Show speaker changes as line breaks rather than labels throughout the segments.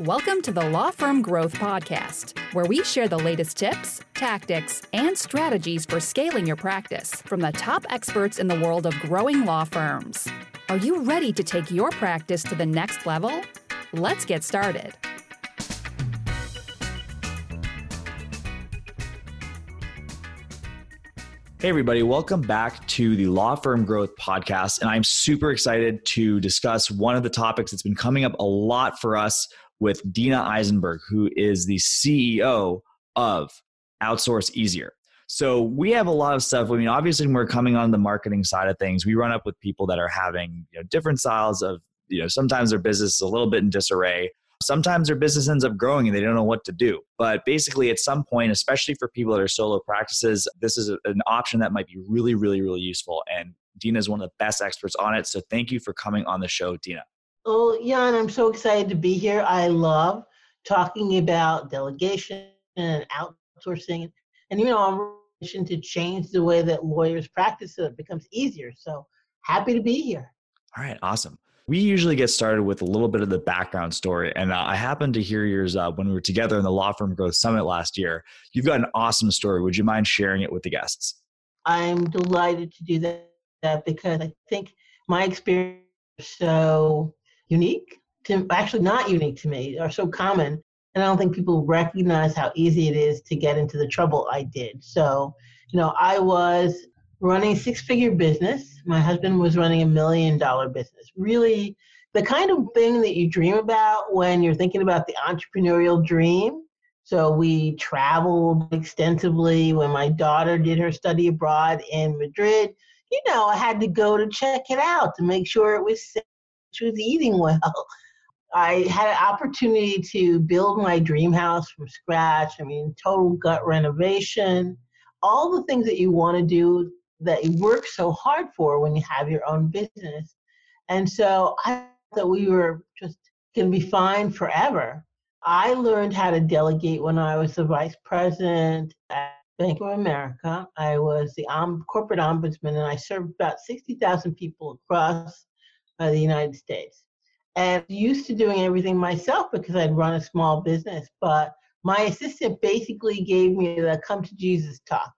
Welcome to the Law Firm Growth Podcast, where we share the latest tips, tactics, and strategies for scaling your practice from the top experts in the world of growing law firms. Are you ready to take your practice to the next level? Let's get started.
Hey, everybody, welcome back to the Law Firm Growth Podcast. And I'm super excited to discuss one of the topics that's been coming up a lot for us with Dina Eisenberg, who is the CEO of Outsource Easier. So we have a lot of stuff. I mean, obviously, when we're coming on the marketing side of things, we run up with people that are having you know, different styles of, you know, sometimes their business is a little bit in disarray. Sometimes their business ends up growing and they don't know what to do. But basically, at some point, especially for people that are solo practices, this is an option that might be really, really, really useful. And Dina is one of the best experts on it. So thank you for coming on the show, Dina.
Oh, Jan, I'm so excited to be here. I love talking about delegation and outsourcing. And, you know, I'm mission to change the way that lawyers practice so it becomes easier. So happy to be here.
All right, awesome. We usually get started with a little bit of the background story. And uh, I happened to hear yours uh, when we were together in the Law Firm Growth Summit last year. You've got an awesome story. Would you mind sharing it with the guests?
I'm delighted to do that because I think my experience is so unique to actually not unique to me are so common and i don't think people recognize how easy it is to get into the trouble i did. So you know i was running a six figure business. My husband was running a million dollar business. Really the kind of thing that you dream about when you're thinking about the entrepreneurial dream. So we traveled extensively. When my daughter did her study abroad in madrid you know i had to go to check it out to make sure it was safe she was eating well. I had an opportunity to build my dream house from scratch. I mean, total gut renovation, all the things that you want to do that you work so hard for when you have your own business. And so I thought we were just going to be fine forever. I learned how to delegate when I was the vice president at Bank of America. I was the corporate ombudsman, and I served about 60,000 people across uh, the United States. And used to doing everything myself because I'd run a small business. But my assistant basically gave me the come to Jesus talk.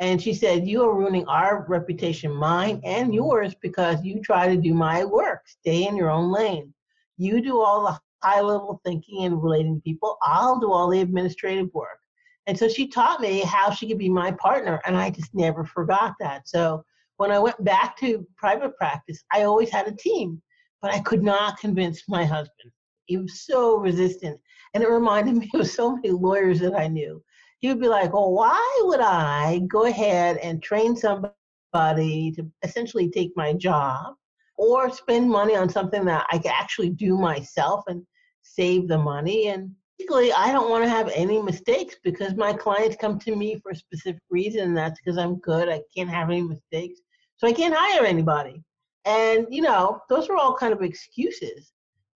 And she said, You are ruining our reputation, mine and yours, because you try to do my work. Stay in your own lane. You do all the high level thinking and relating to people. I'll do all the administrative work. And so she taught me how she could be my partner. And I just never forgot that. So when I went back to private practice, I always had a team, but I could not convince my husband. He was so resistant. And it reminded me of so many lawyers that I knew. He would be like, well, why would I go ahead and train somebody to essentially take my job or spend money on something that I could actually do myself and save the money? And basically, I don't want to have any mistakes because my clients come to me for a specific reason, and that's because I'm good. I can't have any mistakes. So I can't hire anybody. And, you know, those are all kind of excuses.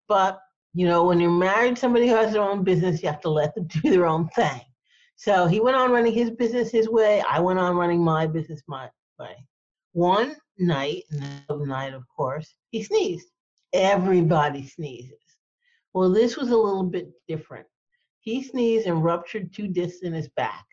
But, you know, when you're married somebody who has their own business, you have to let them do their own thing. So he went on running his business his way. I went on running my business my way. One night, night, of course, he sneezed. Everybody sneezes. Well, this was a little bit different. He sneezed and ruptured two discs in his back.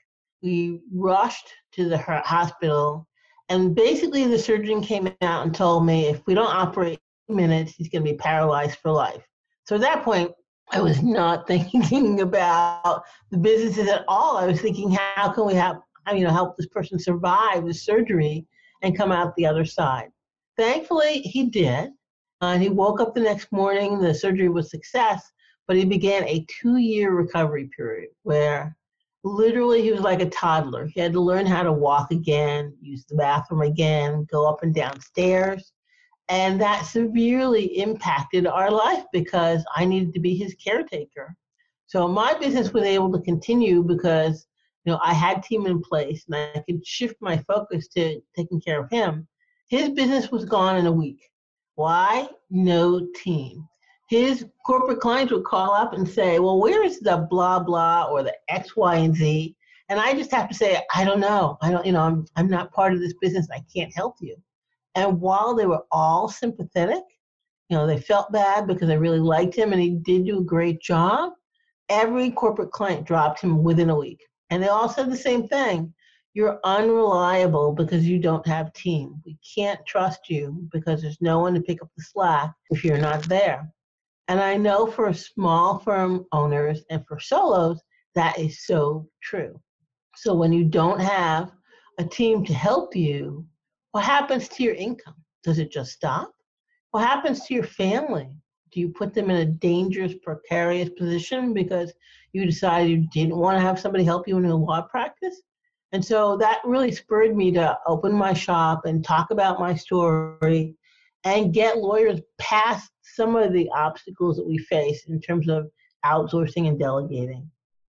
We rushed to the hospital and basically, the surgeon came out and told me if we don't operate minutes, he's going to be paralyzed for life. So at that point, I was not thinking about the businesses at all. I was thinking, how can we have, you know, help this person survive the surgery and come out the other side? Thankfully, he did. Uh, he woke up the next morning. The surgery was success, but he began a two-year recovery period where literally he was like a toddler. He had to learn how to walk again, use the bathroom again, go up and down stairs. And that severely impacted our life because I needed to be his caretaker. So my business was able to continue because you know I had team in place and I could shift my focus to taking care of him. His business was gone in a week. Why? No team his corporate clients would call up and say, Well, where is the blah blah or the X, Y, and Z? And I just have to say, I don't know. I don't, you know, I'm I'm not part of this business. I can't help you. And while they were all sympathetic, you know, they felt bad because they really liked him and he did do a great job. Every corporate client dropped him within a week. And they all said the same thing. You're unreliable because you don't have team. We can't trust you because there's no one to pick up the slack if you're not there. And I know for small firm owners and for solos, that is so true. So when you don't have a team to help you, what happens to your income? Does it just stop? What happens to your family? Do you put them in a dangerous, precarious position because you decided you didn't want to have somebody help you in a law practice? And so that really spurred me to open my shop and talk about my story and get lawyers past some of the obstacles that we face in terms of outsourcing and delegating.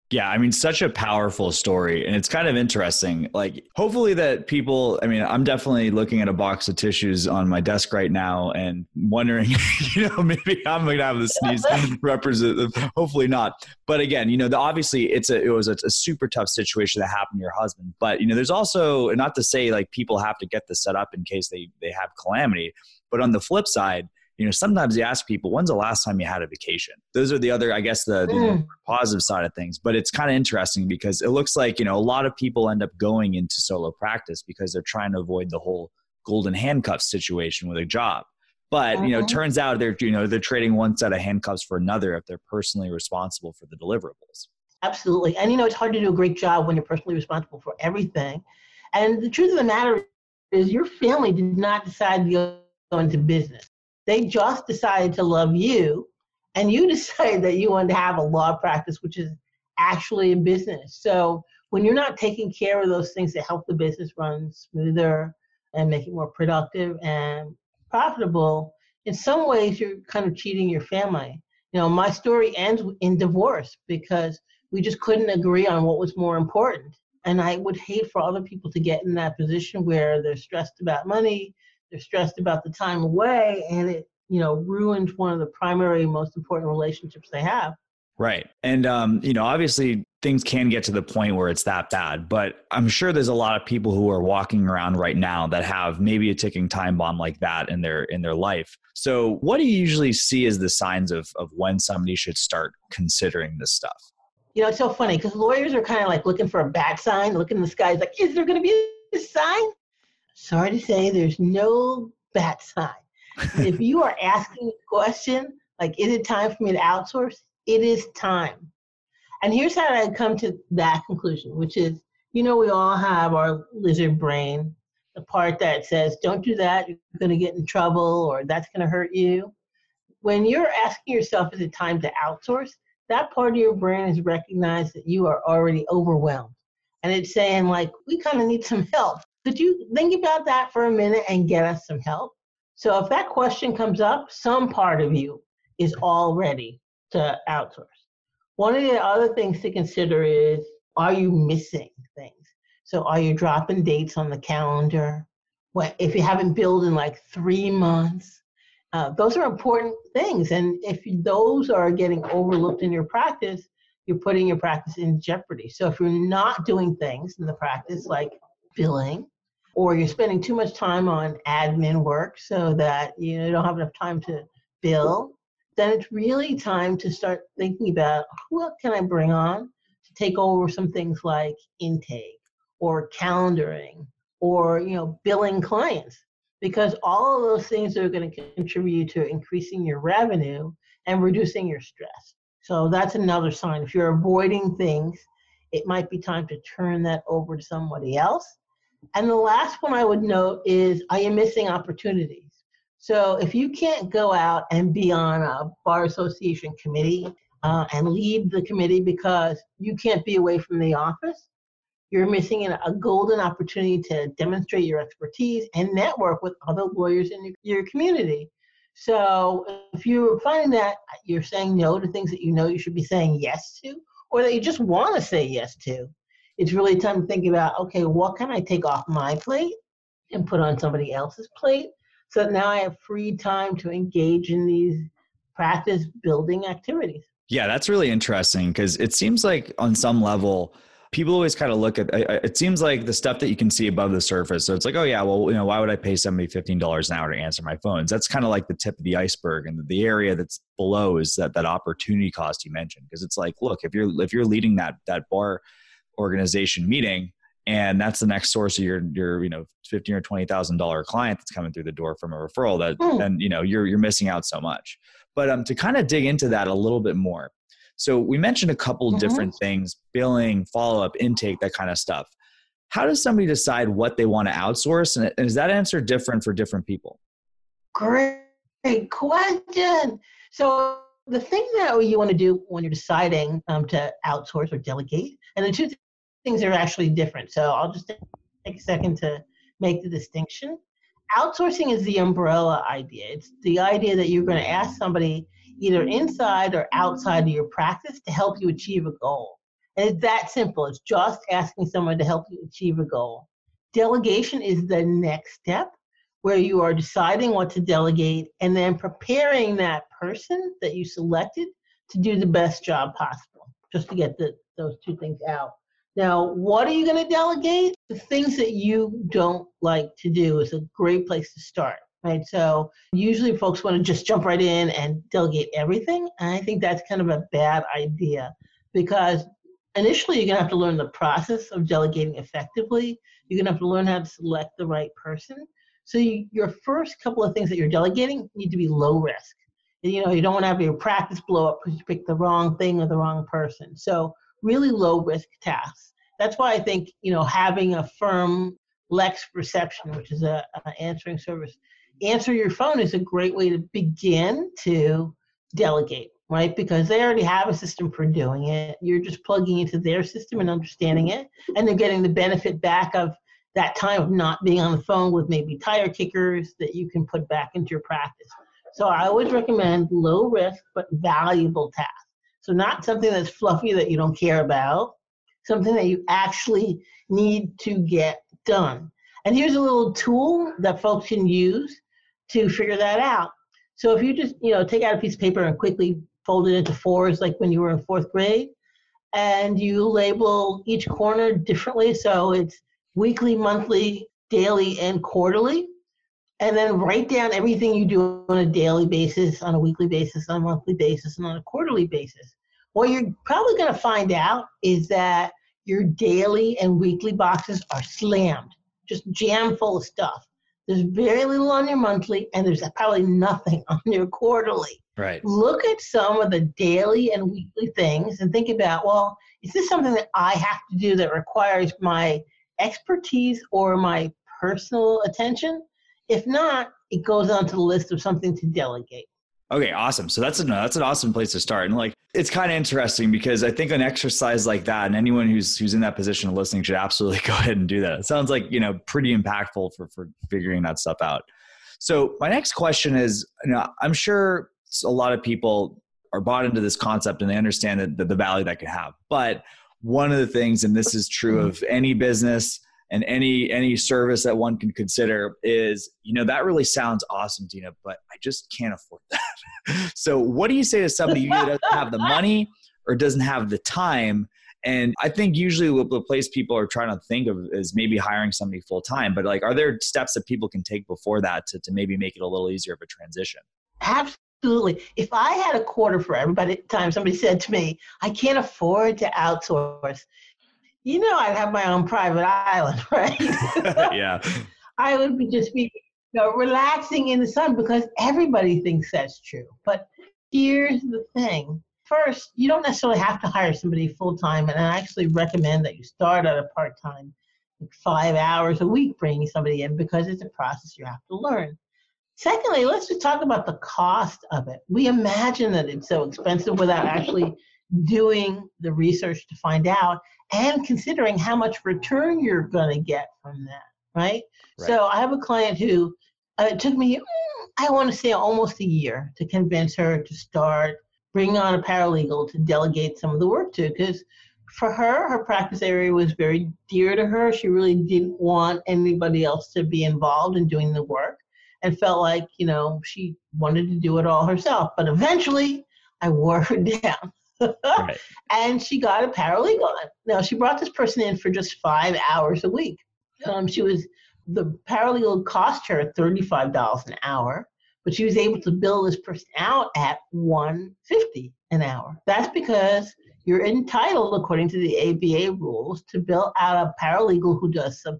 Yeah, I mean, such a powerful story. And it's kind of interesting. Like, hopefully, that people, I mean, I'm definitely looking at a box of tissues on my desk right now and wondering, you know, maybe I'm going to have the sneeze represent. Hopefully not. But again, you know, the, obviously, it's a, it was a, a super tough situation that happened to your husband. But, you know, there's also, not to say like people have to get this set up in case they, they have calamity. But on the flip side, you know sometimes you ask people when's the last time you had a vacation those are the other i guess the, the mm. positive side of things but it's kind of interesting because it looks like you know a lot of people end up going into solo practice because they're trying to avoid the whole golden handcuffs situation with a job but you know it mm-hmm. turns out they're you know they're trading one set of handcuffs for another if they're personally responsible for the deliverables
absolutely and you know it's hard to do a great job when you're personally responsible for everything and the truth of the matter is your family did not decide to go into business they just decided to love you, and you decided that you wanted to have a law practice, which is actually a business. So when you're not taking care of those things that help the business run smoother and make it more productive and profitable, in some ways you're kind of cheating your family. You know, my story ends in divorce because we just couldn't agree on what was more important. And I would hate for other people to get in that position where they're stressed about money, they're stressed about the time away and it you know ruins one of the primary most important relationships they have.
Right and um, you know obviously things can get to the point where it's that bad but i'm sure there's a lot of people who are walking around right now that have maybe a ticking time bomb like that in their in their life. So what do you usually see as the signs of of when somebody should start considering this stuff?
You know it's so funny because lawyers are kind of like looking for a bad sign looking in the sky like is there going to be a sign sorry to say, there's no bad sign. if you are asking a question, like, is it time for me to outsource? It is time. And here's how I come to that conclusion, which is, you know, we all have our lizard brain, the part that says, don't do that, you're going to get in trouble, or that's going to hurt you. When you're asking yourself, is it time to outsource? That part of your brain has recognized that you are already overwhelmed. And it's saying, like, we kind of need some help. Could you think about that for a minute and get us some help? So if that question comes up, some part of you is all ready to outsource. One of the other things to consider is are you missing things? So are you dropping dates on the calendar? What if you haven't billed in like three months? Uh, those are important things. And if those are getting overlooked in your practice, you're putting your practice in jeopardy. So if you're not doing things in the practice like billing, or you're spending too much time on admin work so that you don't have enough time to bill, then it's really time to start thinking about what can I bring on to take over some things like intake or calendaring or you know billing clients because all of those things are going to contribute to increasing your revenue and reducing your stress. So that's another sign. If you're avoiding things, it might be time to turn that over to somebody else and the last one I would note is are you missing opportunities? So if you can't go out and be on a bar association committee uh, and lead the committee because you can't be away from the office, you're missing a golden opportunity to demonstrate your expertise and network with other lawyers in your community. So if you're finding that you're saying no to things that you know you should be saying yes to, or that you just want to say yes to, it's really time to think about okay, what can I take off my plate and put on somebody else's plate so that now I have free time to engage in these practice building activities.
Yeah, that's really interesting because it seems like on some level, people always kind of look at it seems like the stuff that you can see above the surface so it's like oh yeah well you know why would i pay somebody $15 an hour to answer my phones that's kind of like the tip of the iceberg and the area that's below is that that opportunity cost you mentioned because it's like look if you're if you're leading that that bar organization meeting and that's the next source of your your you know fifteen or twenty thousand dollar client that's coming through the door from a referral that mm. then you know you're you're missing out so much but um to kind of dig into that a little bit more so we mentioned a couple mm-hmm. different things billing follow up intake that kind of stuff how does somebody decide what they want to outsource and is that answer different for different people
great question so the thing that you want to do when you're deciding um, to outsource or delegate and the two things are actually different. So I'll just take a second to make the distinction. Outsourcing is the umbrella idea. It's the idea that you're going to ask somebody either inside or outside of your practice to help you achieve a goal. And it's that simple. It's just asking someone to help you achieve a goal. Delegation is the next step where you are deciding what to delegate and then preparing that person that you selected to do the best job possible, just to get the, those two things out. Now, what are you going to delegate? The things that you don't like to do is a great place to start, right? So, usually folks want to just jump right in and delegate everything. And I think that's kind of a bad idea because initially you're going to have to learn the process of delegating effectively. You're going to have to learn how to select the right person. So, you, your first couple of things that you're delegating need to be low risk. You know, you don't want to have your practice blow up because you picked the wrong thing or the wrong person. So, really low risk tasks. That's why I think, you know, having a firm Lex reception, which is a, a answering service, answer your phone is a great way to begin to delegate, right? Because they already have a system for doing it. You're just plugging into their system and understanding it, and they're getting the benefit back of that time of not being on the phone with maybe tire kickers that you can put back into your practice. So I always recommend low risk but valuable tasks. So not something that's fluffy that you don't care about, something that you actually need to get done. And here's a little tool that folks can use to figure that out. So if you just, you know, take out a piece of paper and quickly fold it into fours like when you were in fourth grade, and you label each corner differently. So it's weekly, monthly, daily, and quarterly. And then write down everything you do on a daily basis, on a weekly basis, on a monthly basis, and on a quarterly basis what you're probably going to find out is that your daily and weekly boxes are slammed, just jam full of stuff. There's very little on your monthly, and there's probably nothing on your quarterly.
Right.
Look at some of the daily and weekly things and think about, well, is this something that I have to do that requires my expertise or my personal attention? If not, it goes onto the list of something to delegate.
Okay, awesome. So that's an that's an awesome place to start. And like it's kind of interesting because I think an exercise like that, and anyone who's who's in that position of listening should absolutely go ahead and do that. It sounds like you know pretty impactful for for figuring that stuff out. So my next question is, you know, I'm sure a lot of people are bought into this concept and they understand that the, the value that could have. But one of the things, and this is true mm-hmm. of any business, and any any service that one can consider is you know that really sounds awesome dina but i just can't afford that. So what do you say to somebody who doesn't have the money or doesn't have the time? And i think usually the place people are trying to think of is maybe hiring somebody full time but like are there steps that people can take before that to, to maybe make it a little easier of a transition?
Absolutely. If i had a quarter for every time somebody said to me i can't afford to outsource you know I'd have my own private island, right?
yeah.
I would be just be you know, relaxing in the sun because everybody thinks that's true. But here's the thing. First, you don't necessarily have to hire somebody full time, and I actually recommend that you start at a part time, like five hours a week, bringing somebody in because it's a process you have to learn. Secondly, let's just talk about the cost of it. We imagine that it's so expensive without actually doing the research to find out and considering how much return you're going to get from that, right? right? So I have a client who uh, it took me, mm, I want to say almost a year to convince her to start bringing on a paralegal to delegate some of the work to because for her, her practice area was very dear to her. She really didn't want anybody else to be involved in doing the work and felt like, you know, she wanted to do it all herself. But eventually, I wore her down.
Right.
and she got a paralegal. Now she brought this person in for just five hours a week. Um, she was the paralegal cost her thirty-five dollars an hour, but she was able to bill this person out at one fifty an hour. That's because you're entitled, according to the ABA rules, to bill out a paralegal who does sub-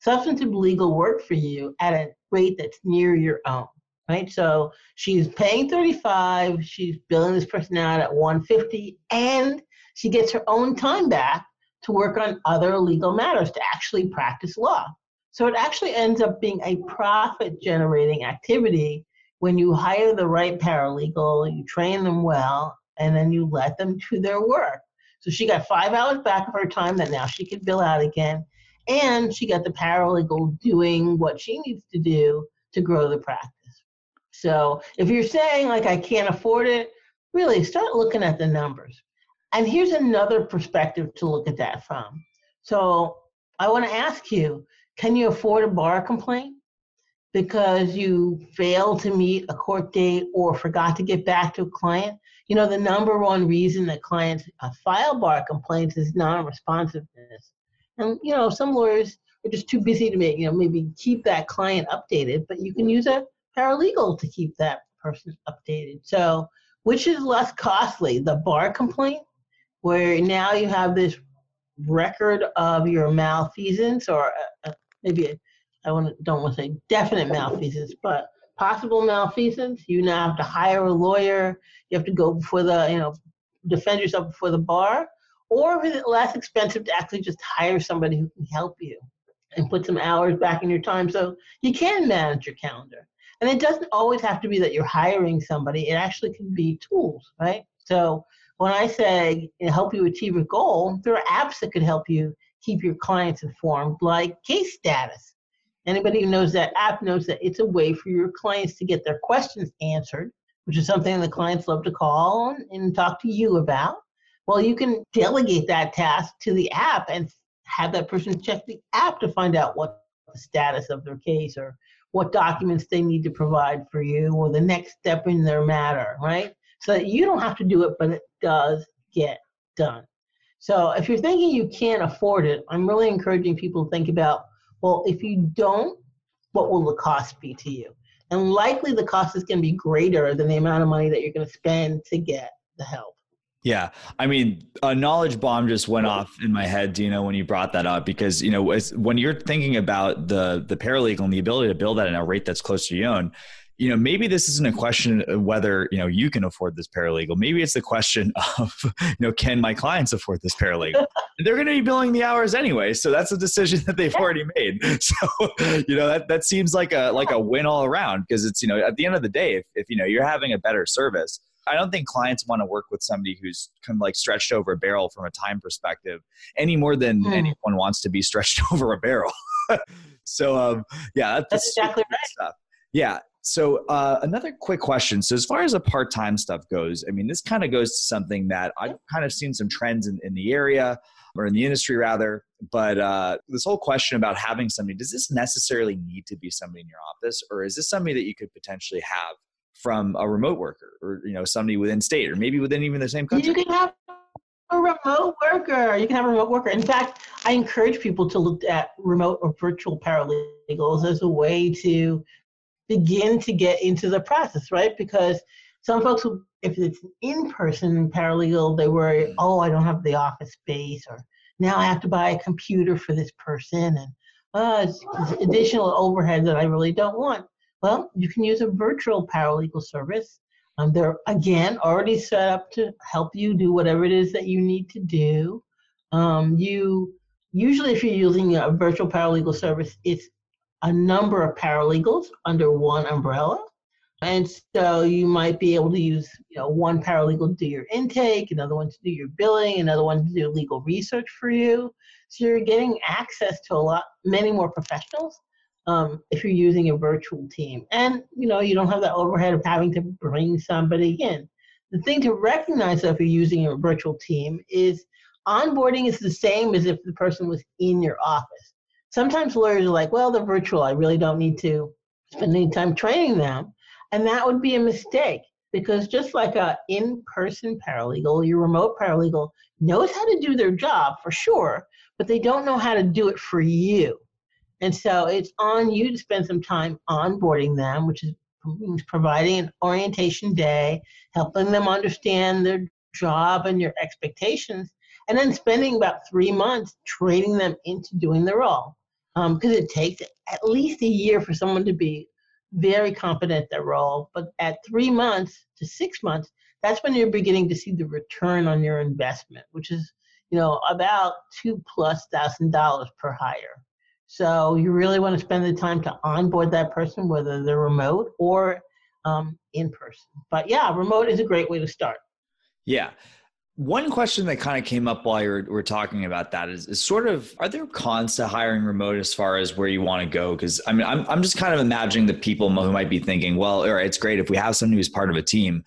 substantive legal work for you at a rate that's near your own right? So she's paying 35, she's billing this person out at 150, and she gets her own time back to work on other legal matters to actually practice law. So it actually ends up being a profit generating activity when you hire the right paralegal, you train them well, and then you let them do their work. So she got five hours back of her time that now she could bill out again. And she got the paralegal doing what she needs to do to grow the practice. So if you're saying like I can't afford it, really start looking at the numbers. And here's another perspective to look at that from. So I want to ask you, can you afford a bar complaint? Because you failed to meet a court date or forgot to get back to a client? You know, the number one reason that clients uh, file bar complaints is non-responsiveness. And, you know, some lawyers are just too busy to make, you know, maybe keep that client updated, but you can use a paralegal to keep that person updated. So, which is less costly, the bar complaint, where now you have this record of your malfeasance, or uh, uh maybe I want don't want to say definite malfeasance, but possible malfeasance. You now have to hire a lawyer. You have to go before the, you know, defend yourself before the bar. Or is it less expensive to actually just hire somebody who can help you and put some hours back in your time so you can manage your calendar? And it doesn't always have to be that you're hiring somebody, it actually can be tools, right? So when I say help you achieve a goal, there are apps that could help you keep your clients informed, like Case Status. Anybody who knows that app knows that it's a way for your clients to get their questions answered, which is something the clients love to call and talk to you about. Well, you can delegate that task to the app and have that person check the app to find out what the status of their case or what documents they need to provide for you or the next step in their matter, right? So that you don't have to do it, but it does get done. So if you're thinking you can't afford it, I'm really encouraging people to think about, well, if you don't, what will the cost be to you? And likely the cost is going to be greater than the amount of money that you're going to spend to get the help.
Yeah. I mean, a knowledge bomb just went off in my head, Dina, when you brought that up, because, you know, when you're thinking about the, the paralegal and the ability to build that at a rate that's close to your own, you know, maybe this isn't a question of whether, you know, you can afford this paralegal. Maybe it's the question of, you know, can my clients afford this paralegal? They're going to be billing the hours anyway. So that's a decision that they've already made. So, you know, that, that seems like a, like a win all around because it's, you know, at the end of the day, if, if, you know, you're having a better service, I don't think clients want to work with somebody who's kind of like stretched over a barrel from a time perspective any more than mm. anyone wants to be stretched over a barrel. so um, yeah,
that's, that's exactly right.
Stuff. Yeah. So uh, another quick question. So as far as the part-time stuff goes, I mean, this kind of goes to something that I've kind of seen some trends in, in the area or in the industry rather. But uh, this whole question about having somebody, does this necessarily need to be somebody in your office or is this somebody that you could potentially have from a remote worker or you know somebody within state or maybe within even the same country.
You can have a remote worker. You can have a remote worker. In fact, I encourage people to look at remote or virtual paralegals as a way to begin to get into the process, right? Because some folks, if it's an in-person paralegal, they worry, oh, I don't have the office space, or now I have to buy a computer for this person, and uh, it's, it's additional overhead that I really don't want. Well, you can use a virtual paralegal service. Um, they're, again, already set up to help you do whatever it is that you need to do. Um, you Usually, if you're using a virtual paralegal service, it's a number of paralegals under one umbrella. And so you might be able to use, you know, one paralegal to do your intake, another one to do your billing, another one to do legal research for you. So you're getting access to a lot, many more professionals um, if you're using a virtual team. And you know, you don't have that overhead of having to bring somebody in. The thing to recognize if you're using a virtual team is onboarding is the same as if the person was in your office. Sometimes lawyers are like, well, they're virtual. I really don't need to spend any time training them. And that would be a mistake. because just like a in-person paralegal, your remote paralegal knows how to do their job for sure, but they don't know how to do it for you. And so it's on you to spend some time onboarding them, which is providing an orientation day, helping them understand their job and your expectations, and then spending about three months training them into doing the role. Because um, it takes at least a year for someone to be very competent at their role. But at three months to six months, that's when you're beginning to see the return on your investment, which is, you know, about two plus thousand dollars per hire. So you really want to spend the time to onboard that person, whether they're remote or um, in person. But yeah, remote is a great way to start.
Yeah. One question that kind of came up while you were, were talking about that is, is sort of are there cons to hiring remote as far as where you want to go? Because I mean, I'm, I'm just kind of imagining the people who might be thinking, well, all right, it's great if we have somebody who's part of a team,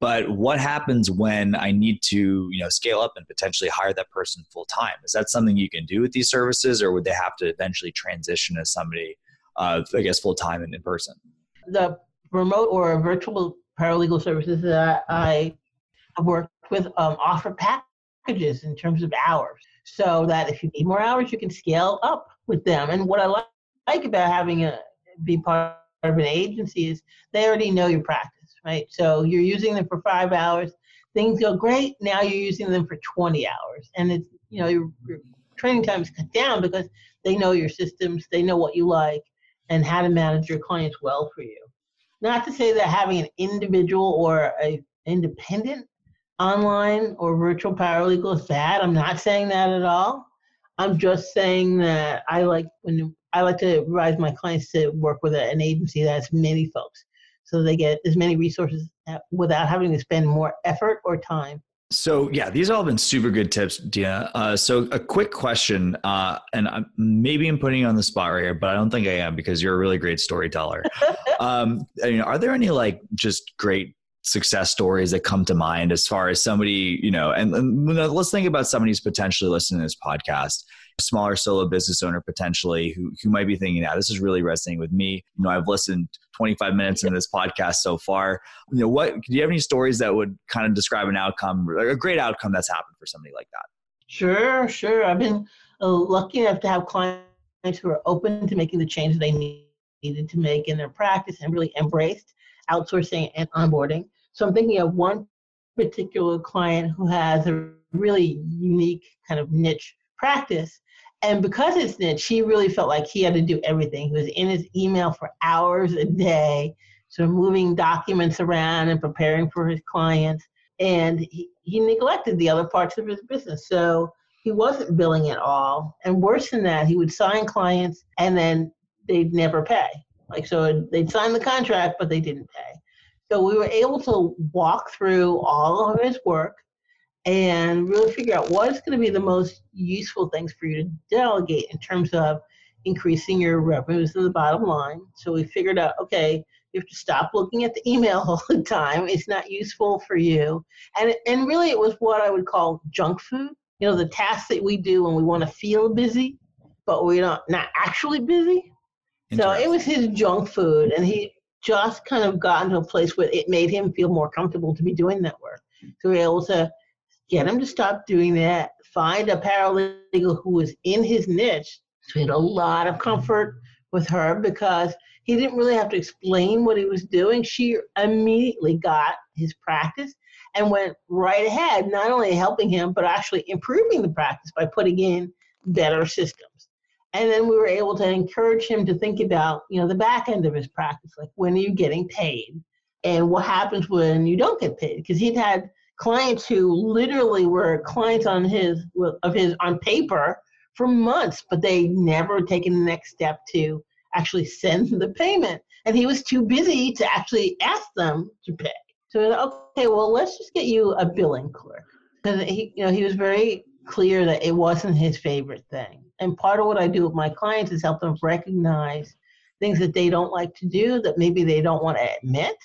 but what happens when I need to you know scale up and potentially hire that person full time? Is that something you can do with these services, or would they have to eventually transition as somebody, uh, I guess, full time and in person?
The remote or virtual paralegal services that I have worked with um, offer packages in terms of hours so that if you need more hours, you can scale up with them. And what I like, like about having a be part of an agency is they already know your practice, right? So you're using them for five hours, things go great. Now you're using them for 20 hours, and it's you know your, your training time is cut down because they know your systems, they know what you like, and how to manage your clients well for you. Not to say that having an individual or a independent online or virtual paralegal is bad. I'm not saying that at all. I'm just saying that I like when I like to advise my clients to work with an agency that has many folks, so they get as many resources without having to spend more effort or time.
So yeah, these have all have been super good tips, Dina. Uh, so a quick question, uh, and I'm, maybe I'm putting you on the spot right here, but I don't think I am because you're a really great storyteller. um, I mean, are there any like just great success stories that come to mind as far as somebody, you know, and, and let's think about somebody who's potentially listening to this podcast, smaller solo business owner potentially who, who might be thinking, now this is really resonating with me. You know, I've listened 25 minutes into this podcast so far. You know, what, do you have any stories that would kind of describe an outcome, a great outcome that's happened for somebody like that?
Sure, sure. I've been uh, lucky enough to have clients who are open to making the change they needed to make in their practice and really embraced outsourcing and onboarding. So I'm thinking of one particular client who has a really unique kind of niche practice. And because it's niche, he really felt like he had to do everything. He was in his email for hours a day, so moving documents around and preparing for his clients. And he, he neglected the other parts of his business. So he wasn't billing at all. And worse than that, he would sign clients and then they'd never pay. Like, so they'd sign the contract, but they didn't pay. So we were able to walk through all of his work and really figure out what is going to be the most useful things for you to delegate in terms of increasing your revenues to the bottom line. So we figured out, okay, you have to stop looking at the email all the time. It's not useful for you. And, and really, it was what I would call junk food. You know, the tasks that we do when we want to feel busy, but we're not, not actually busy. So it was his junk food, and he just kind of got into a place where it made him feel more comfortable to be doing that work. So we were able to get him to stop doing that, find a paralegal who was in his niche. So he had a lot of comfort with her because he didn't really have to explain what he was doing. She immediately got his practice and went right ahead, not only helping him, but actually improving the practice by putting in better systems. And then we were able to encourage him to think about, you know, the back end of his practice, like when are you getting paid? And what happens when you don't get paid? Because he'd had clients who literally were clients on his of his on paper for months, but they never taken the next step to actually send the payment. And he was too busy to actually ask them to pay. So okay, well let's just get you a billing clerk. Because he you know he was very clear that it wasn't his favorite thing. And part of what I do with my clients is help them recognize things that they don't like to do that maybe they don't want to admit.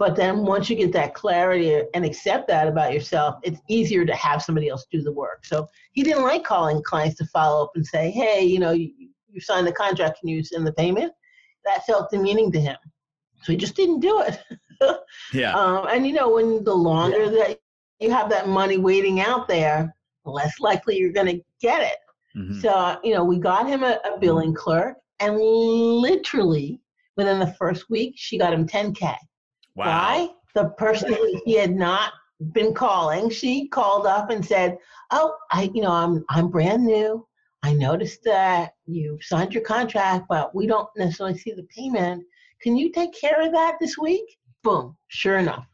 But then once you get that clarity and accept that about yourself, it's easier to have somebody else do the work. So he didn't like calling clients to follow up and say, hey, you know, you, you signed the contract, can you send the payment? That felt demeaning to him. So he just didn't do it.
yeah.
Um, and you know, when the longer yeah. that you have that money waiting out there, the less likely you're going to get it. Mm-hmm. So, you know, we got him a, a billing clerk, and literally within the first week, she got him 10K.
Wow.
The person he had not been calling, she called up and said, "Oh, I, you know, I'm I'm brand new. I noticed that you signed your contract, but we don't necessarily see the payment. Can you take care of that this week?" Boom. Sure enough,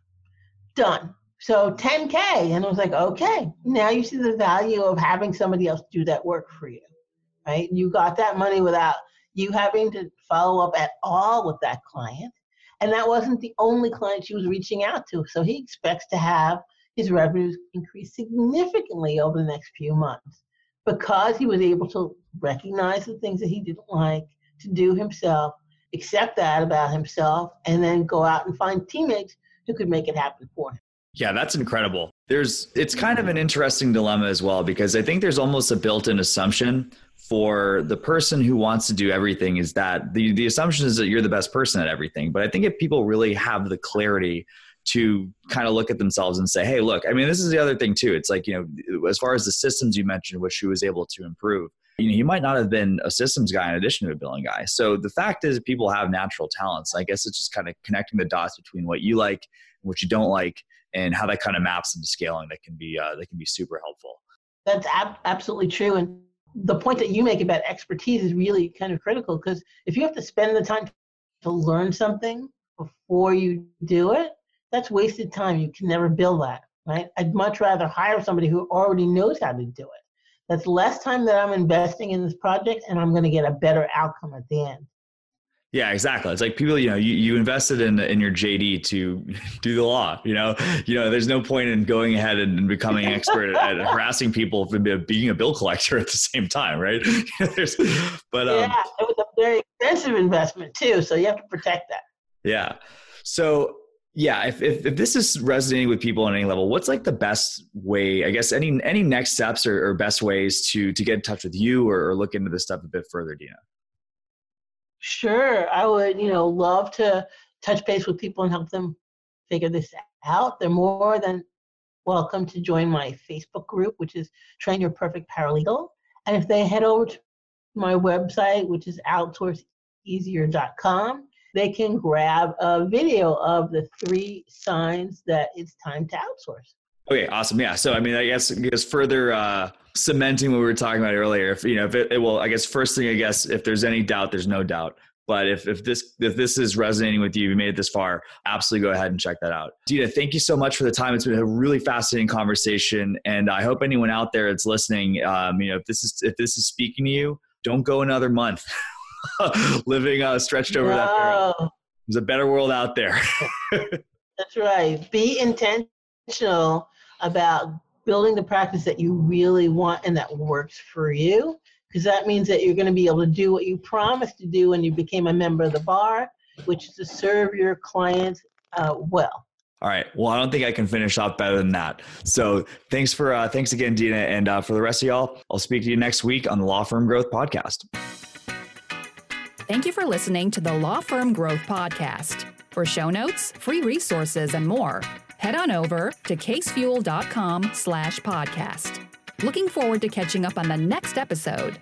done. So 10K. And I was like, okay, now you see the value of having somebody else do that work for you, right? You got that money without you having to follow up at all with that client. And that wasn't the only client she was reaching out to. So he expects to have his revenues increase significantly over the next few months because he was able to recognize the things that he didn't like to do himself, accept that about himself, and then go out and find teammates who could make it happen for him.
Yeah, that's incredible. There's it's kind of an interesting dilemma as well because I think there's almost a built-in assumption for the person who wants to do everything is that the the assumption is that you're the best person at everything. But I think if people really have the clarity to kind of look at themselves and say, hey, look, I mean, this is the other thing too. It's like, you know, as far as the systems you mentioned, which she was able to improve, you know, he might not have been a systems guy in addition to a billing guy. So the fact is people have natural talents. I guess it's just kind of connecting the dots between what you like and what you don't like and how that kind of maps into scaling that can be uh, that can be super helpful.
That's ab- absolutely true, and the point that you make about expertise is really kind of critical because if you have to spend the time to learn something before you do it, that's wasted time. You can never build that, right? I'd much rather hire somebody who already knows how to do it. That's less time that I'm investing in this project, and I'm going to get a better outcome at the end.
Yeah, exactly. It's like people, you know, you, you invested in in your JD to do the law. You know, you know, there's no point in going ahead and becoming an expert at, at, harassing people for being a bill collector at the same time, right? there's,
but um, yeah, it was a very expensive investment too, so you have to protect that.
Yeah. So yeah, if, if, if this is resonating with people on any level, what's like the best way? I guess any any next steps or, or best ways to to get in touch with you or, or look into this stuff a bit further, Dina.
Sure, I would, you know, love to touch base with people and help them figure this out. They're more than welcome to join my Facebook group, which is Train Your Perfect Paralegal. And if they head over to my website, which is outsourceeasier.com, they can grab a video of the three signs that it's time to outsource.
Okay, awesome. Yeah. So, I mean, I guess, guess further uh, cementing what we were talking about earlier. If you know, if it, it will, I guess first thing, I guess, if there's any doubt, there's no doubt. But if, if this if this is resonating with you, you made it this far, absolutely go ahead and check that out. Dina, thank you so much for the time. It's been a really fascinating conversation, and I hope anyone out there that's listening, um, you know, if this is if this is speaking to you, don't go another month living uh, stretched over no. that barrel. There's a better world out there.
That's right. Be intentional about building the practice that you really want and that works for you because that means that you're going to be able to do what you promised to do when you became a member of the bar which is to serve your clients uh, well
all right. Well, I don't think I can finish off better than that. So thanks for uh, thanks again, Dina, and uh, for the rest of y'all, I'll speak to you next week on the Law Firm Growth Podcast.
Thank you for listening to the Law Firm Growth Podcast. For show notes, free resources, and more, head on over to casefuel.com slash podcast. Looking forward to catching up on the next episode.